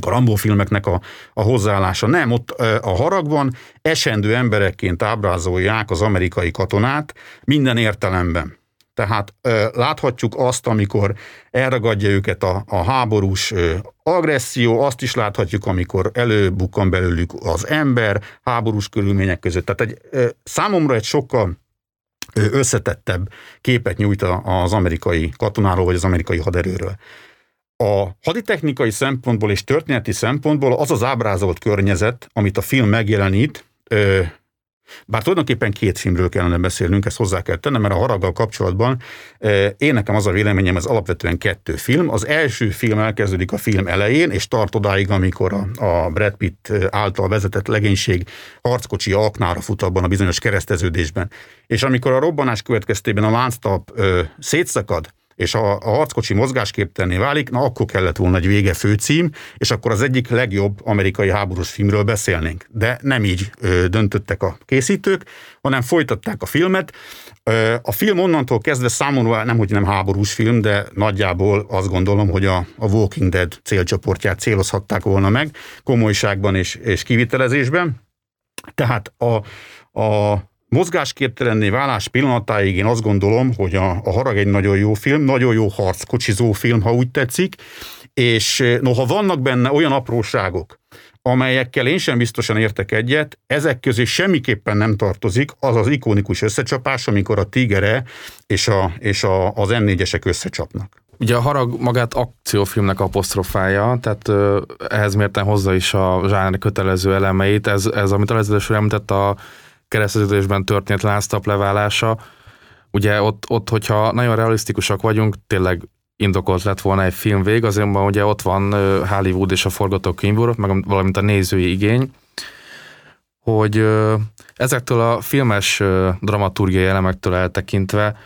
S3: a Rambó filmeknek a, a hozzáállása. Nem, ott a haragban esendő emberekként ábrázolják az amerikai katonát minden értelemben. Tehát láthatjuk azt, amikor elragadja őket a, a háborús agresszió, azt is láthatjuk, amikor előbukkan belőlük az ember háborús körülmények között. Tehát egy, számomra egy sokkal összetettebb képet nyújt az amerikai katonáról, vagy az amerikai haderőről. A haditechnikai szempontból és történeti szempontból az az ábrázolt környezet, amit a film megjelenít, bár tulajdonképpen két filmről kellene beszélnünk, ezt hozzá kell tennem, mert a haraggal kapcsolatban eh, én nekem az a véleményem, ez alapvetően kettő film. Az első film elkezdődik a film elején, és tart odáig, amikor a, a Brad Pitt eh, által vezetett legénység harckocsi aknára fut abban a bizonyos kereszteződésben. És amikor a robbanás következtében a lánctap ö, eh, szétszakad, és a, a harckocsi mozgásképtelenné válik, na akkor kellett volna egy vége főcím, és akkor az egyik legjobb amerikai háborús filmről beszélnénk. De nem így ö, döntöttek a készítők, hanem folytatták a filmet. Ö, a film onnantól kezdve számomra nem, hogy nem háborús film, de nagyjából azt gondolom, hogy a, a Walking Dead célcsoportját célozhatták volna meg komolyságban és, és kivitelezésben. Tehát a, a mozgásképtelenné válás pillanatáig én azt gondolom, hogy a, a Harag egy nagyon jó film, nagyon jó harckocsizó film, ha úgy tetszik, és eh, noha vannak benne olyan apróságok, amelyekkel én sem biztosan értek egyet, ezek közé semmiképpen nem tartozik az az ikonikus összecsapás, amikor a Tigere és, a, és a, az M4-esek összecsapnak.
S2: Ugye a harag magát akciófilmnek apostrofálja, tehát ö, ehhez mérten hozza is a zsáner kötelező elemeit. Ez, ez amit az említett, a kereszteződésben történt láztap leválása, ugye ott, ott, hogyha nagyon realisztikusak vagyunk, tényleg indokolt lett volna egy film vég, azonban ugye ott van Hollywood és a forgatókönyvúrok, meg valamint a nézői igény, hogy ezektől a filmes dramaturgiai elemektől eltekintve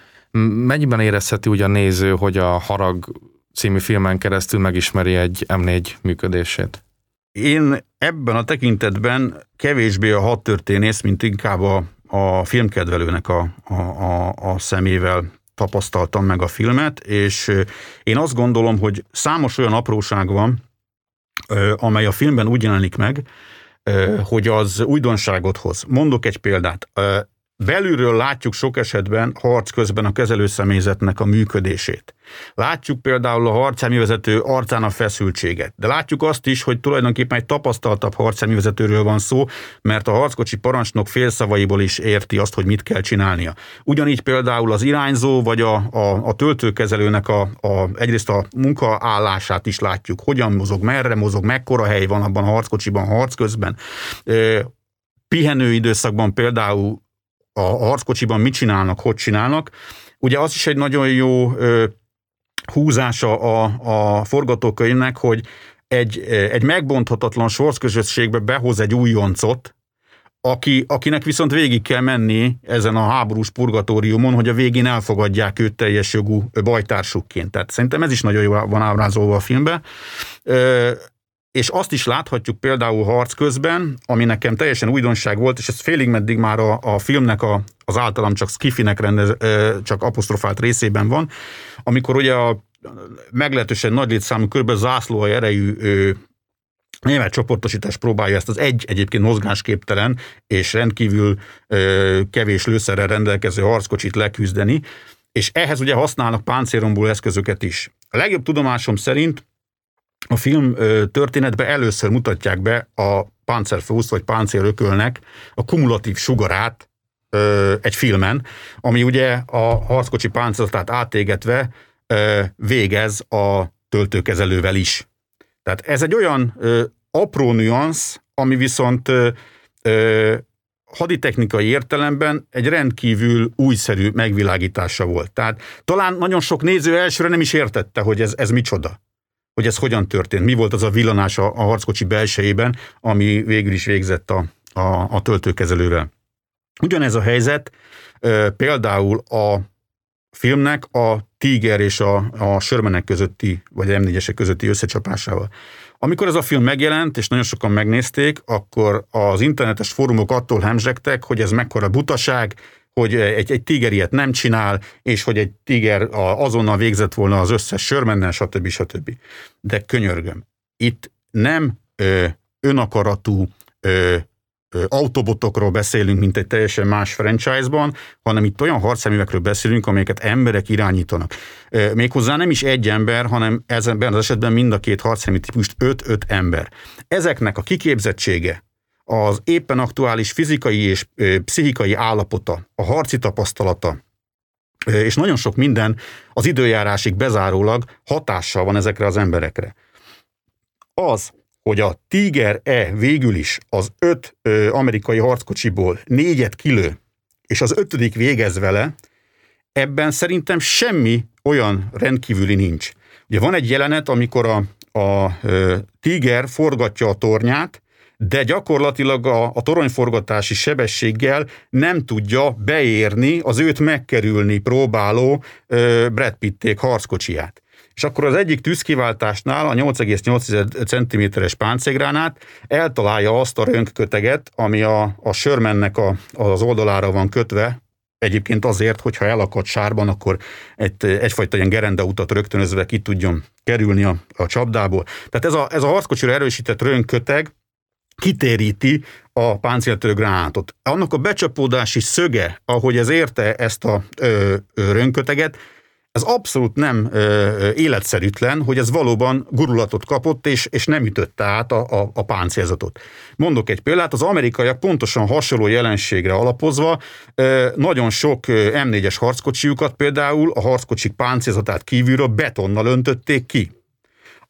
S2: mennyiben érezheti úgy a néző, hogy a Harag című filmen keresztül megismeri egy M4 működését?
S3: Én ebben a tekintetben kevésbé a hadtörténész, mint inkább a, a filmkedvelőnek a, a, a, a szemével tapasztaltam meg a filmet, és én azt gondolom, hogy számos olyan apróság van, amely a filmben úgy jelenik meg, hogy az újdonságot hoz. Mondok egy példát. Belülről látjuk sok esetben harc közben a kezelőszemélyzetnek a működését. Látjuk például a harcjárművezető arcán a feszültséget, de látjuk azt is, hogy tulajdonképpen egy tapasztaltabb harcjárművezetőről van szó, mert a harckocsi parancsnok félszavaiból is érti azt, hogy mit kell csinálnia. Ugyanígy például az irányzó vagy a, a, a töltőkezelőnek a, a, egyrészt a munkaállását is látjuk, hogyan mozog, merre mozog, mekkora hely van abban a harckocsiban, harc közben. Pihenő időszakban például a harckocsiban mit csinálnak, hogy csinálnak. Ugye az is egy nagyon jó húzása a, a forgatókönyvnek, hogy egy, egy megbonthatatlan sorsközösségbe behoz egy újoncot, aki, akinek viszont végig kell menni ezen a háborús purgatóriumon, hogy a végén elfogadják őt teljes jogú bajtársukként. Tehát szerintem ez is nagyon jól van ábrázolva a filmben és azt is láthatjuk például harc közben, ami nekem teljesen újdonság volt, és ez félig meddig már a, a filmnek a, az általam csak skifinek rendez, csak apostrofált részében van, amikor ugye a meglehetősen nagy létszámú kb. zászlóai erejű német csoportosítás próbálja ezt az egy egyébként mozgásképtelen és rendkívül ö, kevés lőszerrel rendelkező harckocsit leküzdeni, és ehhez ugye használnak páncélromboló eszközöket is. A legjobb tudomásom szerint a film történetben először mutatják be a Panzerfaust vagy páncélökölnek a kumulatív sugarát egy filmen, ami ugye a harckocsi páncélatát átégetve végez a töltőkezelővel is. Tehát ez egy olyan apró nüansz, ami viszont haditechnikai értelemben egy rendkívül újszerű megvilágítása volt. Tehát talán nagyon sok néző elsőre nem is értette, hogy ez, ez micsoda hogy ez hogyan történt, mi volt az a villanás a, a harckocsi belsejében, ami végül is végzett a, a, a töltőkezelővel. Ugyanez a helyzet például a filmnek a Tiger és a, a Sörmenek közötti, vagy m közötti összecsapásával. Amikor ez a film megjelent, és nagyon sokan megnézték, akkor az internetes fórumok attól hemzsegtek, hogy ez mekkora butaság, hogy egy, egy tiger ilyet nem csinál, és hogy egy tiger azonnal végzett volna az összes sörmennel, stb. stb. De könyörgöm, itt nem ö, önakaratú ö, autobotokról beszélünk, mint egy teljesen más franchise-ban, hanem itt olyan harcszemüvekről beszélünk, amelyeket emberek irányítanak. Méghozzá nem is egy ember, hanem ebben az esetben mind a két harcszemű típust 5-5 ember. Ezeknek a kiképzettsége, az éppen aktuális fizikai és pszichikai állapota, a harci tapasztalata, és nagyon sok minden az időjárásig bezárólag hatással van ezekre az emberekre. Az, hogy a Tiger E végül is az öt ö, amerikai harckocsiból négyet kilő, és az ötödik végez vele, ebben szerintem semmi olyan rendkívüli nincs. Ugye van egy jelenet, amikor a, a ö, Tiger forgatja a tornyát, de gyakorlatilag a, a toronyforgatási sebességgel nem tudja beérni az őt megkerülni próbáló ö, Brad Pitték harckocsiját. És akkor az egyik tűzkiváltásnál a 8,8 cm-es páncégránát eltalálja azt a rönkköteget, ami a, a sörmennek a, az oldalára van kötve, Egyébként azért, hogyha elakadt sárban, akkor egy, egyfajta ilyen gerenda utat rögtönözve ki tudjon kerülni a, a csapdából. Tehát ez a, ez a harckocsira erősített rönköteg, kitéríti a páncéltörő gránátot. Annak a becsapódási szöge, ahogy ez érte ezt a ö, ö, rönköteget, ez abszolút nem ö, életszerűtlen, hogy ez valóban gurulatot kapott, és, és nem ütötte át a, a, a páncélzatot. Mondok egy példát, az amerikaiak pontosan hasonló jelenségre alapozva ö, nagyon sok M4-es harckocsiukat például a harckocsik páncélzatát kívülről betonnal öntötték ki.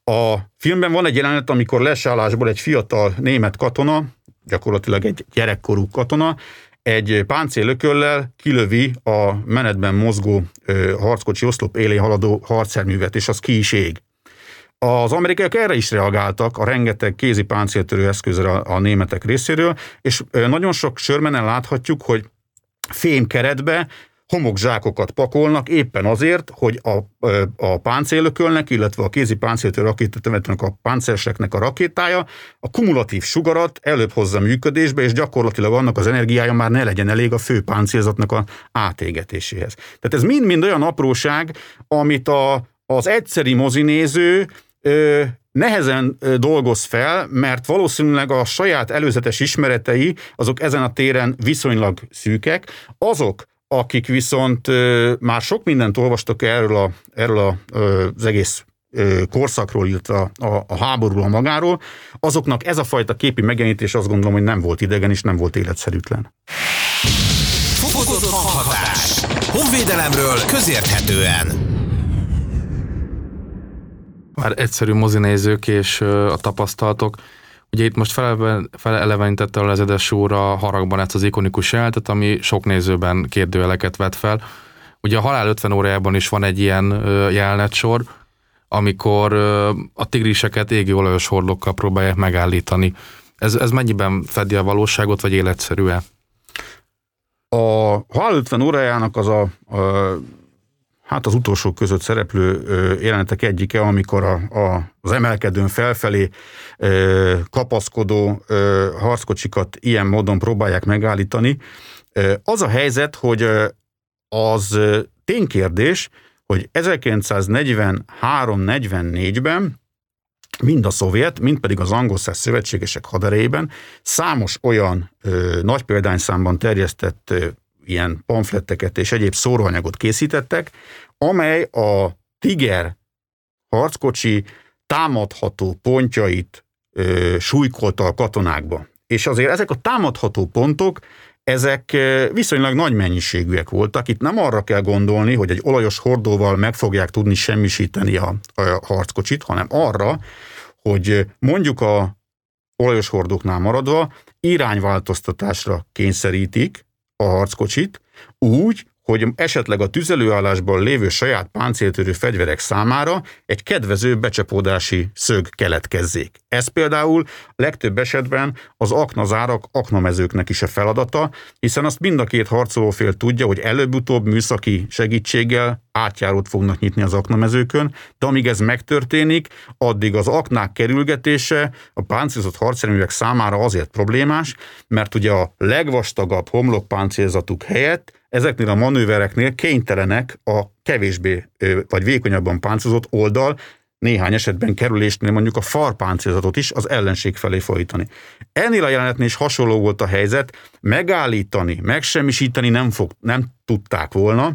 S3: A filmben van egy jelenet, amikor lesállásból egy fiatal német katona, gyakorlatilag egy gyerekkorú katona, egy páncélököllel kilövi a menetben mozgó ö, harckocsi oszlop élén haladó harcszerművet, és az ki is ég. Az amerikaiak erre is reagáltak, a rengeteg kézi páncéltörő eszközre a, a németek részéről, és nagyon sok sörmenen láthatjuk, hogy fém keretbe homokzsákokat pakolnak éppen azért, hogy a, a páncélökölnek, illetve a kézi páncéltő rakétatemetőnek a páncélseknek a rakétája a kumulatív sugarat előbb hozza működésbe, és gyakorlatilag annak az energiája már ne legyen elég a fő páncélzatnak a átégetéséhez. Tehát ez mind-mind olyan apróság, amit a, az egyszeri mozinéző ö, nehezen dolgoz fel, mert valószínűleg a saját előzetes ismeretei azok ezen a téren viszonylag szűkek. Azok, akik viszont már sok mindent olvastak erről, a, erről a, az egész korszakról, illetve a, a, a háborúról magáról, azoknak ez a fajta képi megjelenítés azt gondolom, hogy nem volt idegen és nem volt életszerűtlen.
S1: Fokozott hanghatás. Honvédelemről közérthetően
S2: már egyszerű mozinézők és a tapasztalatok. Ugye itt most felelevenítette a lezedes úr haragban ezt az ikonikus jelentet, ami sok nézőben kérdőjeleket vet fel. Ugye a Halál 50 órájában is van egy ilyen jelenetsor, amikor a tigriseket égi olajos hordókkal próbálják megállítani. Ez, ez mennyiben fedi a valóságot, vagy életszerű-e?
S3: A Halál 50 órájának az a, a hát az utolsó között szereplő jelenetek egyike, amikor a, a, az emelkedőn felfelé kapaszkodó harckocsikat ilyen módon próbálják megállítani. Az a helyzet, hogy az ténykérdés, hogy 1943-44-ben mind a szovjet, mind pedig az angol szövetségesek haderejében számos olyan ö, nagy példányszámban terjesztett ö, ilyen pamfletteket és egyéb szóróanyagot készítettek, amely a Tiger harckocsi támadható pontjait ö, súlykolta a katonákba. És azért ezek a támadható pontok, ezek viszonylag nagy mennyiségűek voltak. Itt nem arra kell gondolni, hogy egy olajos hordóval meg fogják tudni semmisíteni a, a harckocsit, hanem arra, hogy mondjuk a olajos hordóknál maradva irányváltoztatásra kényszerítik a harckocsit, úgy, hogy esetleg a tüzelőállásban lévő saját páncéltörő fegyverek számára egy kedvező becsapódási szög keletkezzék. Ez például legtöbb esetben az aknazárak, aknamezőknek is a feladata, hiszen azt mind a két harcolófél tudja, hogy előbb-utóbb műszaki segítséggel átjárót fognak nyitni az aknamezőkön, de amíg ez megtörténik, addig az aknák kerülgetése a páncélzott harcjárművek számára azért problémás, mert ugye a legvastagabb homlokpáncélzatuk helyett ezeknél a manővereknél kénytelenek a kevésbé vagy vékonyabban páncélozott oldal néhány esetben kerülésnél mondjuk a farpáncélzatot is az ellenség felé folytani. Ennél a jelenetnél is hasonló volt a helyzet, megállítani, megsemmisíteni nem, fog, nem tudták volna,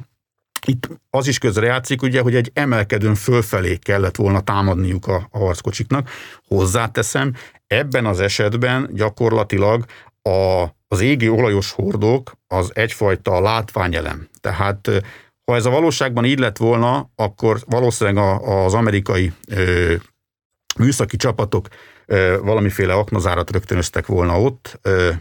S3: itt az is közre játszik, ugye, hogy egy emelkedőn fölfelé kellett volna támadniuk a, a harckocsiknak. Hozzáteszem, ebben az esetben gyakorlatilag a, az égi olajos hordók az egyfajta látványelem. Tehát ha ez a valóságban így lett volna, akkor valószínűleg az amerikai ö, műszaki csapatok ö, valamiféle aknazárat rögtönöztek volna ott, ö,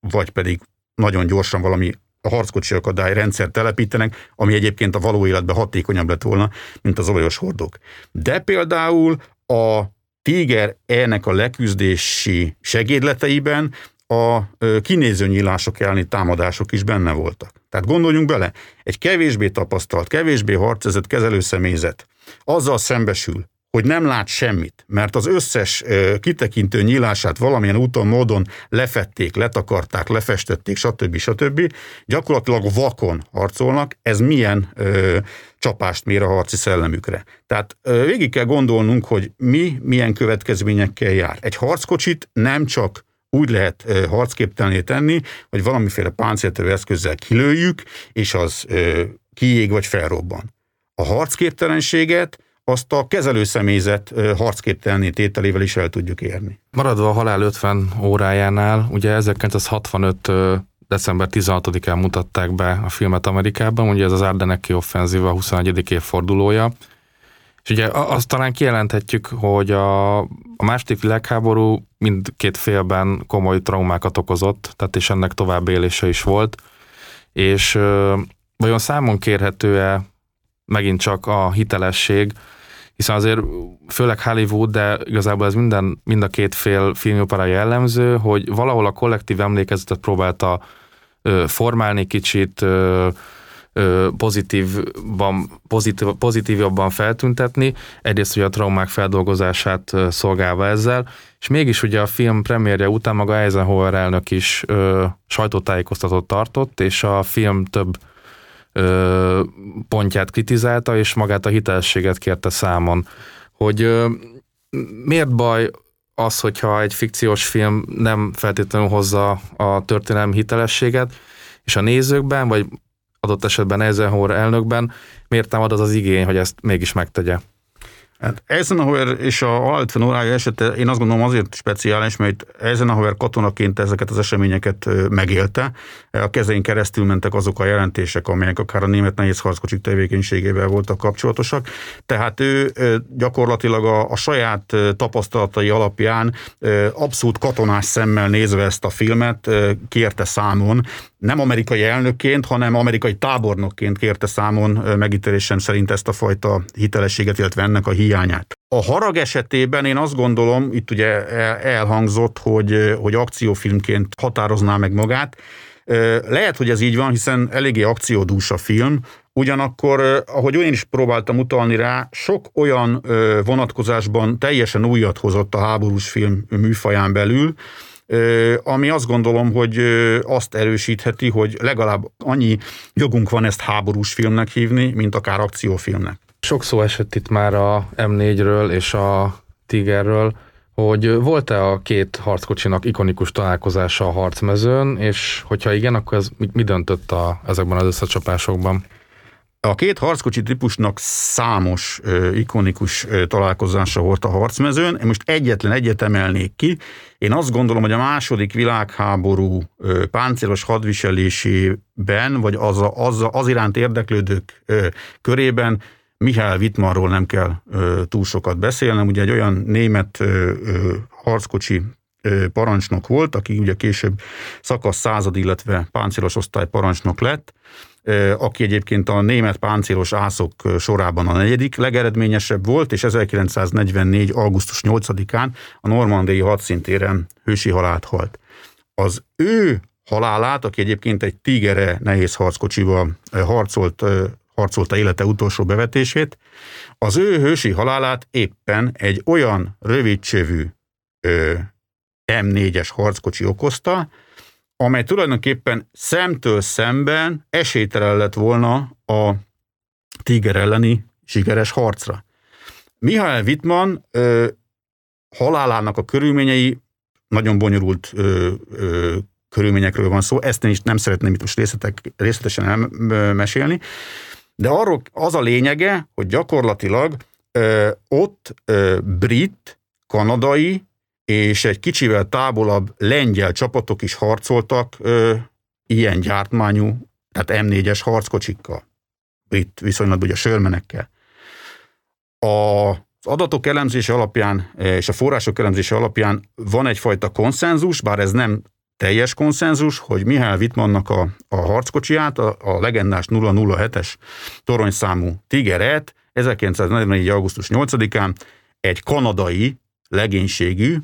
S3: vagy pedig nagyon gyorsan valami a harckocsi akadály rendszer telepítenek, ami egyébként a való életben hatékonyabb lett volna, mint az olajos hordók. De például a Tiger ennek a leküzdési segédleteiben a kinéző nyílások elleni támadások is benne voltak. Tehát gondoljunk bele, egy kevésbé tapasztalt, kevésbé harcezett kezelőszemélyzet azzal szembesül, hogy nem lát semmit, mert az összes kitekintő nyílását valamilyen úton, módon lefették, letakarták, lefestették, stb. stb. Gyakorlatilag vakon harcolnak, ez milyen ö, csapást mér a harci szellemükre. Tehát ö, végig kell gondolnunk, hogy mi milyen következményekkel jár. Egy harckocsit nem csak úgy lehet ö, harcképtelné tenni, hogy valamiféle páncéltevő eszközzel kilőjük, és az kiég vagy felrobban. A harcképtelenséget azt a kezelőszemélyzet harcképtelni tételével is el tudjuk érni.
S2: Maradva a halál 50 órájánál, ugye 1965 december 16-án mutatták be a filmet Amerikában, ugye ez az Ardeneki offenzíva 21. évfordulója, és ugye azt talán kijelenthetjük, hogy a, a második világháború mindkét félben komoly traumákat okozott, tehát és ennek tovább élése is volt, és vajon számon kérhető-e megint csak a hitelesség, hiszen azért főleg Hollywood, de igazából ez minden, mind a két fél filmopera jellemző, hogy valahol a kollektív emlékezetet próbálta ö, formálni kicsit, ö, pozitívban, pozitív, pozitívabban feltüntetni, egyrészt ugye a traumák feldolgozását szolgálva ezzel, és mégis ugye a film premierje után maga Eisenhower elnök is ö, sajtótájékoztatót tartott, és a film több ö, pontját kritizálta, és magát a hitelességet kérte számon. Hogy ö, miért baj az, hogyha egy fikciós film nem feltétlenül hozza a történelmi hitelességet, és a nézőkben, vagy adott esetben Eisenhower elnökben miért támad az az igény, hogy ezt mégis megtegye?
S3: Hát Eisenhower és a Altven órája esete én azt gondolom azért speciális, mert Eisenhower katonaként ezeket az eseményeket megélte. A kezein keresztül mentek azok a jelentések, amelyek akár a német nehéz harckocsik tevékenységével voltak kapcsolatosak. Tehát ő gyakorlatilag a, a saját tapasztalatai alapján abszolút katonás szemmel nézve ezt a filmet kérte számon, nem amerikai elnökként, hanem amerikai tábornokként kérte számon megítélésem szerint ezt a fajta hitelességet, illetve ennek a hiányát. A harag esetében én azt gondolom, itt ugye elhangzott, hogy, hogy akciófilmként határozná meg magát. Lehet, hogy ez így van, hiszen eléggé akciódús a film, Ugyanakkor, ahogy én is próbáltam utalni rá, sok olyan vonatkozásban teljesen újat hozott a háborús film műfaján belül, ami azt gondolom, hogy azt erősítheti, hogy legalább annyi jogunk van ezt háborús filmnek hívni, mint akár akciófilmnek.
S2: Sok szó esett itt már a M4-ről és a Tigerről, hogy volt-e a két harckocsinak ikonikus találkozása a harcmezőn, és hogyha igen, akkor ez mi döntött a, ezekben az összecsapásokban?
S3: A két harckocsi típusnak számos ö, ikonikus ö, találkozása volt a harcmezőn. Én most egyetlen egyet emelnék ki. Én azt gondolom, hogy a második világháború ö, páncélos hadviselésében, vagy az, a, az, a, az iránt érdeklődők ö, körében Mihály Wittmannról nem kell ö, túl sokat beszélnem. Ugye egy olyan német ö, ö, harckocsi parancsnok volt, aki ugye később szakasz század, illetve páncélos osztály parancsnok lett, aki egyébként a német páncélos ászok sorában a negyedik legeredményesebb volt, és 1944. augusztus 8-án a normandiai hadszintéren hősi halált halt. Az ő halálát, aki egyébként egy tigere nehéz harckocsival harcolt, harcolta élete utolsó bevetését, az ő hősi halálát éppen egy olyan rövidcsövű M4-es harckocsi okozta, amely tulajdonképpen szemtől szemben esélytelen lett volna a Tiger elleni sikeres harcra. Mihály Wittmann ö, halálának a körülményei nagyon bonyolult ö, ö, körülményekről van szó, ezt én is nem szeretném itt most részletek, részletesen elmesélni, de arról az a lényege, hogy gyakorlatilag ö, ott ö, brit, kanadai és egy kicsivel távolabb lengyel csapatok is harcoltak ö, ilyen gyártmányú, tehát M4-es harckocsikkal, brit viszonylag ugye sörmenekkel. A az adatok elemzése alapján és a források elemzése alapján van egyfajta konszenzus, bár ez nem teljes konszenzus, hogy Mihály Wittmannnak a, a harckocsiját, a, a legendás 007-es toronyszámú Tigeret 1944. augusztus 8-án egy kanadai legénységű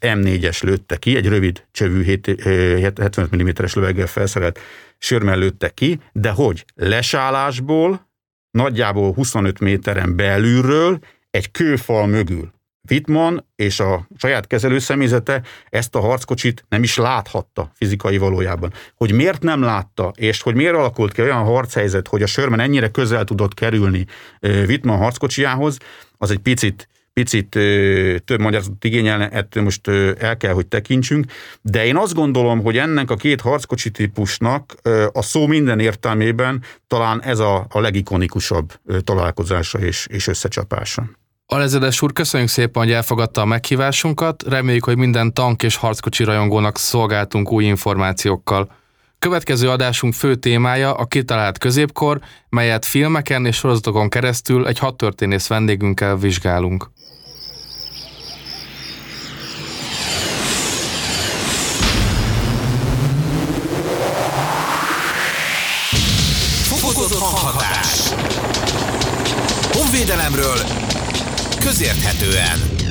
S3: M4-es lőtte ki, egy rövid csövű 75 mm-es löveggel felszerelt sörmel lőtte ki, de hogy lesállásból, nagyjából 25 méteren belülről, egy kőfal mögül. Wittmann és a saját kezelő személyzete ezt a harckocsit nem is láthatta fizikai valójában. Hogy miért nem látta, és hogy miért alakult ki olyan harchelyzet, hogy a sörmen ennyire közel tudott kerülni Wittmann harckocsiához, az egy picit picit ö, több magyarázatot igényelne, ettől most el kell, hogy tekintsünk, de én azt gondolom, hogy ennek a két harckocsi típusnak a szó minden értelmében talán ez a, a legikonikusabb ö, találkozása és, és összecsapása.
S2: Alezedes úr, köszönjük szépen, hogy elfogadta a meghívásunkat. Reméljük, hogy minden tank és harckocsi rajongónak szolgáltunk új információkkal. Következő adásunk fő témája a kitalált középkor, melyet filmeken és sorozatokon keresztül egy hat történész vendégünkkel vizsgálunk.
S1: Fokozott hanghatás. Honvédelemről közérthetően.